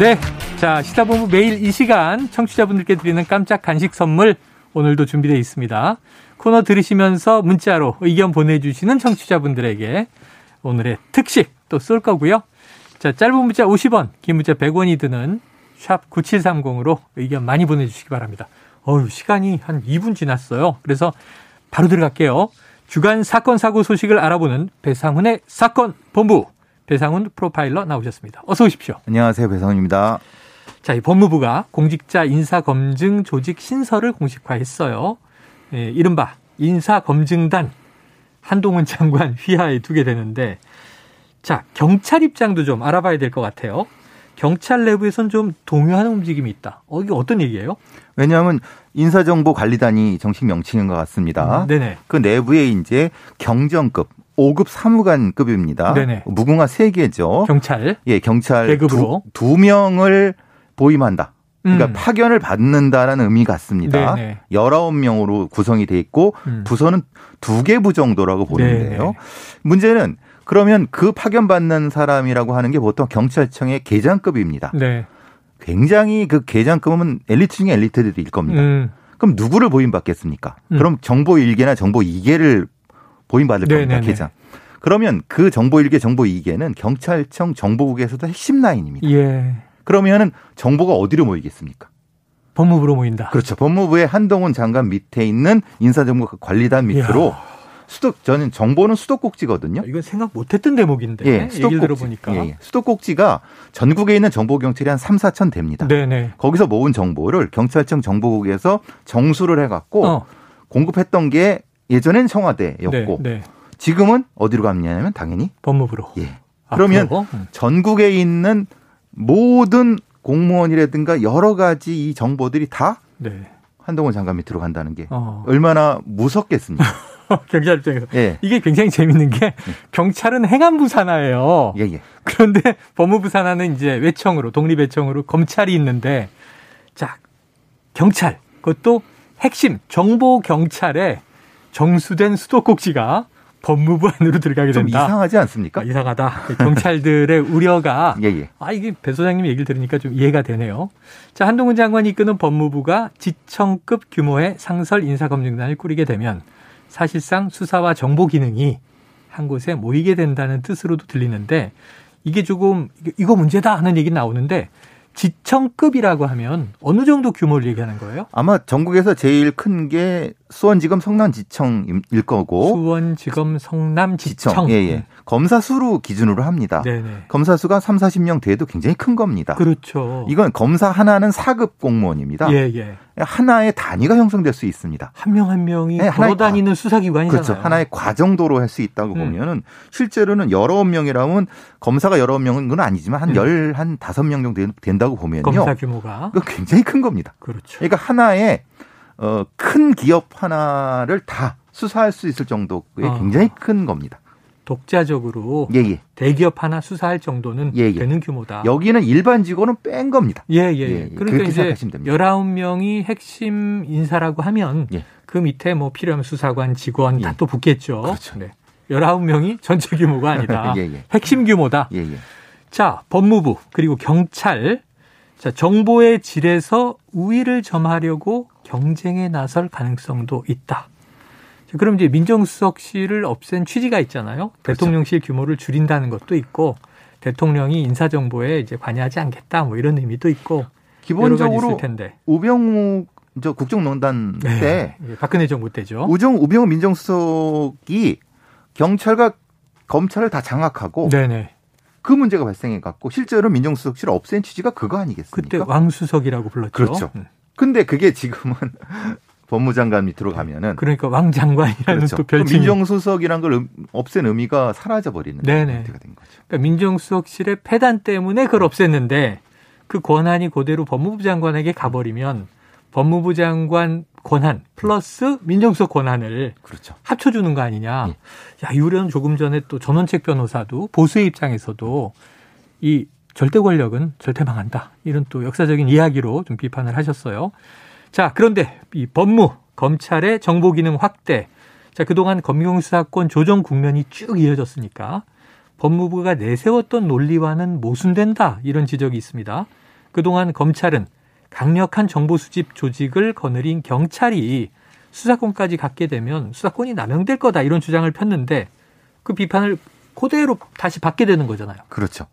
네. 자, 시사본부 매일 이 시간 청취자분들께 드리는 깜짝 간식 선물 오늘도 준비되어 있습니다. 코너 들으시면서 문자로 의견 보내주시는 청취자분들에게 오늘의 특식 또 쏠 거고요. 자, 짧은 문자 50원, 긴 문자 100원이 드는 샵 9730으로 의견 많이 보내주시기 바랍니다. 어휴, 시간이 한 2분 지났어요. 그래서 바로 들어갈게요. 주간 사건 사고 소식을 알아보는 배상훈의 사건 본부. 배상훈 프로파일러 나오셨습니다. 어서 오십시오. 안녕하세요. 배상훈입니다. 자, 이 법무부가 공직자 인사검증 조직 신설을 공식화했어요. 예, 이른바 인사검증단 한동훈 장관 휘하에 두게 되는데 자, 경찰 입장도 좀 알아봐야 될 것 같아요. 경찰 내부에선 좀 동요하는 움직임이 있다. 어, 이게 어떤 얘기예요? 왜냐하면 인사정보관리단이 정식 명칭인 것 같습니다. 음, 네네. 그 내부에 이제 경정급, 5급 사무관급입니다. 네네. 무궁화 3개죠. 경찰. 예, 경찰 계급으로. 두, 두 명을 보임한다. 그러니까 음. 파견을 받는다라는 의미 같습니다. 네네. 19명으로 구성이 돼 있고 음. 부서는 두 개 부 정도라고 보는데요. 네네. 문제는 그러면 그 파견 받는 사람이라고 하는 게 보통 경찰청의 계장급입니다. 네. 굉장히 그 계장급은 엘리트 중에 엘리트들일 겁니다. 음. 그럼 누구를 보임받겠습니까? 음. 그럼 정보 1개나 정보 2개를 보임받을 겁니다. 네네네. 계장. 그러면 그 정보 1개, 정보 2개는 경찰청 정보국에서도 핵심 라인입니다. 예. 그러면은 정보가 어디로 모이겠습니까? 법무부로 모인다. 그렇죠. 법무부의 한동훈 장관 밑에 있는 인사정보관리단 밑으로 이야. 수도 저는 정보는 수도꼭지거든요. 이건 생각 못했던 대목인데 예, 수도꼭지. 들어보니까. 예, 예. 수도꼭지가 전국에 있는 정보 경찰이 한 3, 4천 됩니다. 네네. 거기서 모은 정보를 경찰청 정보국에서 정수를 해갖고 어. 공급했던 게 예전엔 청와대였고 네, 네. 지금은 어디로 갔냐면 당연히 법무부로. 예. 아, 그러면? 음. 전국에 있는 모든 공무원이라든가 여러 가지 이 정보들이 다 네. 한동훈 장관 밑으로 간다는 게 어. 얼마나 무섭겠습니까? 경찰 입장에서 예. 이게 굉장히 재밌는 게 경찰은 행안부 산하예요. 예, 예. 그런데 법무부 산하는 이제 외청으로 독립외청으로 검찰이 있는데 자 경찰 그것도 핵심 정보 경찰에 정수된 수도꼭지가 법무부 안으로 들어가게 좀 된다. 이상하지 않습니까? 아, 이상하다. 경찰들의 우려가 예, 예. 아, 이게 배 소장님 얘기를 들으니까 좀 이해가 되네요. 자, 한동훈 장관이 이끄는 법무부가 지청급 규모의 상설 인사검증단을 꾸리게 되면 사실상 수사와 정보 기능이 한 곳에 모이게 된다는 뜻으로도 들리는데 이게 조금 이거 문제다 하는 얘기 나오는데 지청급이라고 하면 어느 정도 규모를 얘기하는 거예요? 아마 전국에서 제일 큰 게 수원지검 성남지청일 거고 수원지검 성남지청. 지청. 예, 예. 검사 수로 기준으로 합니다. 네네. 검사 수가 3, 40명 돼도 굉장히 큰 겁니다. 그렇죠. 이건 검사 하나는 4급 공무원입니다. 예, 예. 하나의 단위가 형성될 수 있습니다. 한명한 명이 네, 걸어다니는 수사기관이잖아요. 그렇죠. 하나의 과정도로 할 수 있다고 음. 보면은 실제로는 여러 명이라면 검사가 여러 명은 건 아니지만 한 음. 열, 한 다섯 명 정도 된다고 보면요. 검사 규모가. 굉장히 큰 겁니다. 그렇죠. 그러니까 하나의 어, 큰 기업 하나를 다 수사할 수 있을 정도의 어. 굉장히 큰 겁니다. 독자적으로 예, 예. 대기업 하나 수사할 정도는 예, 예. 되는 규모다. 여기는 일반 직원은 뺀 겁니다. 예, 예. 예, 예. 예. 그러니까 이제 됩니다. 19명이 핵심 인사라고 하면 예. 그 밑에 뭐 필요하면 수사관, 직원 다 예. 또 붙겠죠. 그렇죠. 네. 19명이 전체 규모가 아니다. 핵심 규모다. 예, 예. 자, 법무부 그리고 경찰 자, 정보의 질에서 우위를 점하려고 경쟁에 나설 가능성도 있다. 자, 그럼 이제 민정수석실을 없앤 취지가 있잖아요. 그렇죠. 대통령실 규모를 줄인다는 것도 있고 대통령이 인사정보에 이제 관여하지 않겠다 뭐 이런 의미도 있고 기본적으로. 우병우 저 국정농단 때 예, 박근혜 정부 때죠. 우정 우병우 민정수석이 경찰과 검찰을 다 장악하고 네네. 그 문제가 발생해 갖고 실제로 민정수석실을 없앤 취지가 그거 아니겠습니까? 그때 왕수석이라고 불렀죠. 그렇죠. 음. 근데 그게 지금은 법무장관 밑으로 가면은 그러니까 왕 장관이라는 그렇죠. 또그 별칭이 민정수석이란 걸 음- 없앤 의미가 사라져 버리는. 상태가 된 거죠. 그러니까 민정수석실의 폐단 때문에 그걸 없앴는데 그 권한이 그대로 법무부 장관에게 가버리면 법무부 장관 권한 플러스 민정수석 권한을 그렇죠. 합쳐주는 거 아니냐. 예. 야, 이 우려는 조금 전에 또 전원책 변호사도 보수의 입장에서도 이 절대 권력은 절대 망한다. 이런 또 역사적인 이야기로 좀 비판을 하셨어요. 자, 그런데 이 법무, 검찰의 정보 기능 확대. 자, 그동안 검경수사권 조정 국면이 쭉 이어졌으니까 법무부가 내세웠던 논리와는 모순된다. 이런 지적이 있습니다. 그동안 검찰은 강력한 정보 수집 조직을 거느린 경찰이 수사권까지 갖게 되면 수사권이 남용될 거다 이런 주장을 폈는데 그 비판을 그대로 다시 받게 되는 거잖아요. 그렇죠.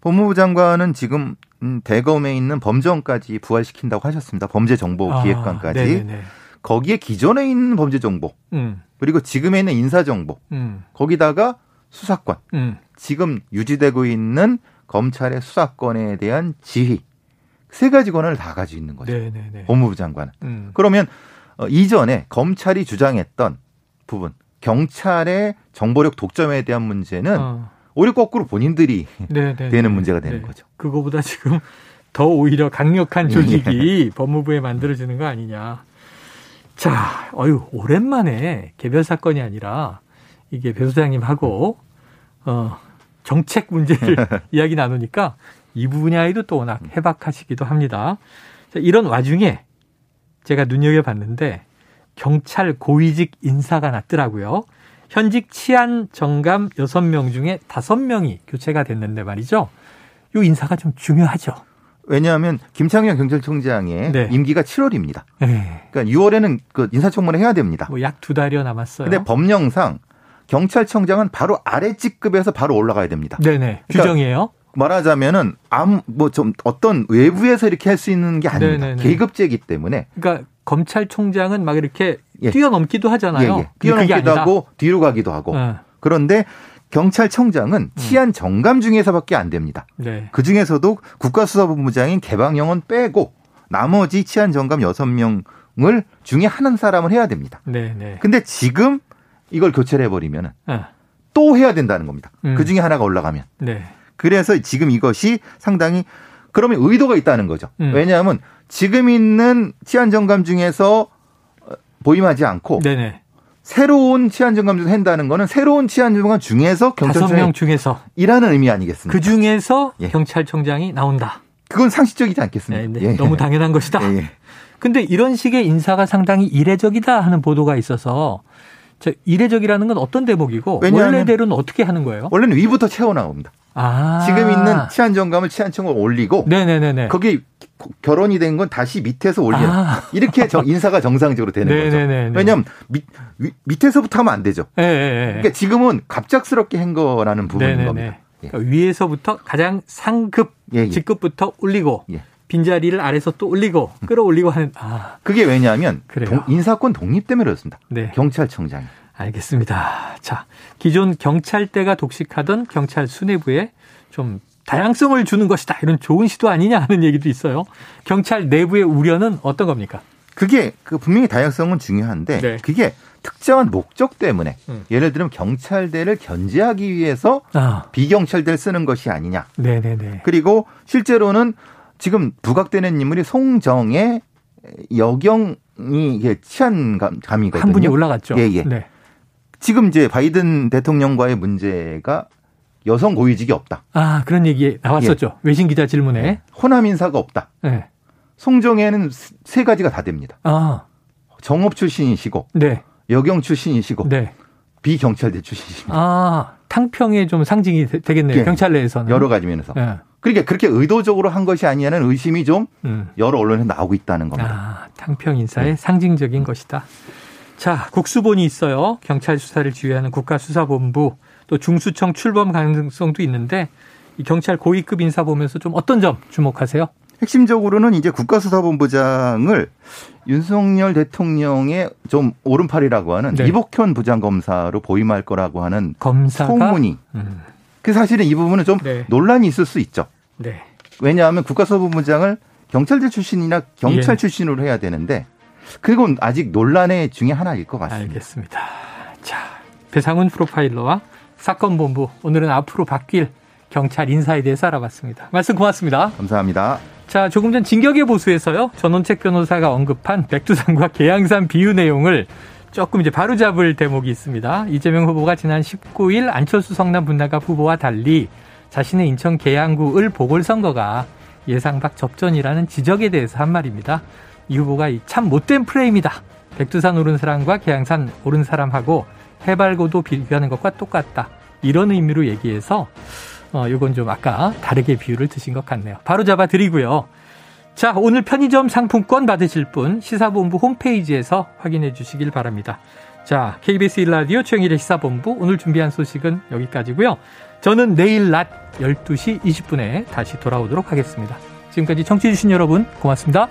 법무부 장관은 지금 음, 대검에 있는 범정까지 부활시킨다고 하셨습니다. 범죄정보기획관까지. 아, 거기에 기존에 있는 범죄정보 음. 그리고 지금에 있는 인사정보 음. 거기다가 수사권 음. 지금 유지되고 있는 검찰의 수사권에 대한 지휘 세 가지 권한을 다 가지고 있는 거죠. 네네네. 법무부 장관은. 음. 그러면 어, 이전에 검찰이 주장했던 부분 경찰의 정보력 독점에 대한 문제는 어. 오히려 거꾸로 본인들이 네네. 되는 문제가 되는 네. 거죠. 그거보다 지금 더 오히려 강력한 조직이 네. 법무부에 만들어지는 거 아니냐. 자, 어유 오랜만에 개별 사건이 아니라 이게 배 소장님하고 어 정책 문제를 이야기 나누니까 이 분야에도 또 워낙 해박하시기도 합니다. 자, 이런 와중에 제가 눈여겨 봤는데 경찰 고위직 인사가 났더라고요. 현직 치안 정감 6명 중에 5명이 교체가 됐는데 말이죠. 요 인사가 좀 중요하죠. 왜냐하면 김창현 경찰청장의 네. 임기가 7월입니다. 네. 그러니까 6월에는 그 인사청문회 해야 됩니다. 뭐 약 두 달여 남았어요. 근데 법령상 경찰청장은 바로 아래 직급에서 바로 올라가야 됩니다. 네네. 그러니까 규정이에요. 말하자면은 아무 뭐 좀 어떤 외부에서 이렇게 할 수 있는 게 아닙니다. 네네네. 계급제이기 때문에. 그러니까 검찰총장은 막 이렇게 예. 뛰어넘기도 하잖아요. 예, 예. 뛰어넘기도 하고 뒤로 가기도 하고. 네. 그런데 경찰청장은 음. 치안 정감 중에서밖에 안 됩니다. 네. 그 중에서도 국가수사본부장인 개방영은 빼고 나머지 치안 정감 6명을 중에 하는 사람을 해야 됩니다. 네, 네. 근데 지금 이걸 교체를 해버리면 네. 또 해야 된다는 겁니다. 음. 그 중에 하나가 올라가면. 네. 그래서 지금 이것이 상당히 그러면 의도가 있다는 거죠. 음. 왜냐하면 지금 있는 치안 정감 중에서 보임하지 않고 네네. 새로운 치안정감을 한다는 거는 새로운 치안정감 중에서 경찰청 중에서 일하는 의미 아니겠습니까? 그 중에서 예. 경찰청장이 나온다. 그건 상식적이지 않겠습니까? 네, 네. 예. 너무 당연한 것이다. 예. 예. 근데 이런 식의 인사가 상당히 이례적이다 하는 보도가 있어서 이례적이라는 건 어떤 대목이고 원래대로는 어떻게 하는 거예요? 원래는 위부터 채워 나옵니다. 아. 지금 있는 치안정감을 치안청을 올리고 네네네네. 거기 결혼이 된 건 다시 밑에서 올리는 아. 이렇게 정, 인사가 정상적으로 되는 네네네네. 거죠. 왜냐하면 밑, 밑에서부터 하면 안 되죠. 네네네. 그러니까 지금은 갑작스럽게 한 거라는 부분인 네네네. 겁니다. 예. 그러니까 위에서부터 가장 상급 예, 예. 직급부터 올리고 예. 빈자리를 아래서 또 올리고 끌어올리고 하는 아. 그게 왜냐하면 동, 인사권 독립 때문에 그렇습니다. 네. 경찰청장이. 알겠습니다. 자, 기존 경찰대가 독식하던 경찰 수뇌부에 좀 다양성을 주는 것이다. 이런 좋은 시도 아니냐 하는 얘기도 있어요. 경찰 내부의 우려는 어떤 겁니까? 그게 그 분명히 다양성은 중요한데 네. 그게 특정한 목적 때문에 음. 예를 들면 경찰대를 견제하기 위해서 아. 비경찰대를 쓰는 것이 아니냐. 네네네. 그리고 실제로는 지금 부각되는 인물이 송정의 여경이 치안 감이거든요. 한 분이 올라갔죠. 예, 예. 네. 지금 이제 바이든 대통령과의 문제가 여성 고위직이 없다. 아 그런 얘기 나왔었죠. 예. 외신 기자 질문에 네. 호남 인사가 없다. 네. 송정에는 세 가지가 다 됩니다. 아. 정업 출신이시고, 네. 여경 출신이시고, 네. 비경찰대 출신이십니다. 아 탕평의 좀 상징이 되, 겠네요 예. 경찰 내에서는 여러 가지 면에서. 예. 그러니까 그렇게 의도적으로 한 것이 아니냐는 의심이 좀 음. 여러 언론에 나오고 있다는 겁니다. 아, 탕평 인사의 네. 상징적인 것이다. 자, 국수본이 있어요. 경찰 수사를 지휘하는 국가수사본부 또 중수청 출범 가능성도 있는데 이 경찰 고위급 인사 보면서 좀 어떤 점 주목하세요? 핵심적으로는 이제 국가수사본부장을 윤석열 대통령의 좀 오른팔이라고 하는 네. 이복현 부장검사로 보임할 거라고 하는 검사가? 소문이. 음. 그 사실은 이 부분은 좀 네. 논란이 있을 수 있죠. 네. 왜냐하면 국가수사본부장을 경찰대 출신이나 경찰 예. 출신으로 해야 되는데 그건 아직 논란의 중에 하나일 것 같습니다. 알겠습니다. 자, 배상훈 프로파일러와 사건 본부 오늘은 앞으로 바뀔 경찰 인사에 대해서 알아봤습니다. 말씀 고맙습니다. 감사합니다. 자, 조금 전 진격의 보수에서요. 전원책 변호사가 언급한 백두산과 계양산 비유 내용을 조금 이제 바로잡을 대목이 있습니다. 이재명 후보가 지난 19일 안철수 성남 분당갑 후보와 달리 자신의 인천 계양구을 보궐선거가 예상 밖 접전이라는 지적에 대해서 한 말입니다. 이 후보가 참 못된 프레임이다. 백두산 오른 사람과 계양산 오른 사람하고 해발고도 비교하는 것과 똑같다. 이런 의미로 얘기해서 어, 요건 좀 아까 다르게 비율을 드신 것 같네요. 바로 잡아 드리고요. 자, 오늘 편의점 상품권 받으실 분 시사본부 홈페이지에서 확인해 주시길 바랍니다. 자, KBS 1라디오 최영일의 시사본부 오늘 준비한 소식은 여기까지고요. 저는 내일 낮 12시 20분에 다시 돌아오도록 하겠습니다. 지금까지 청취해 주신 여러분 고맙습니다.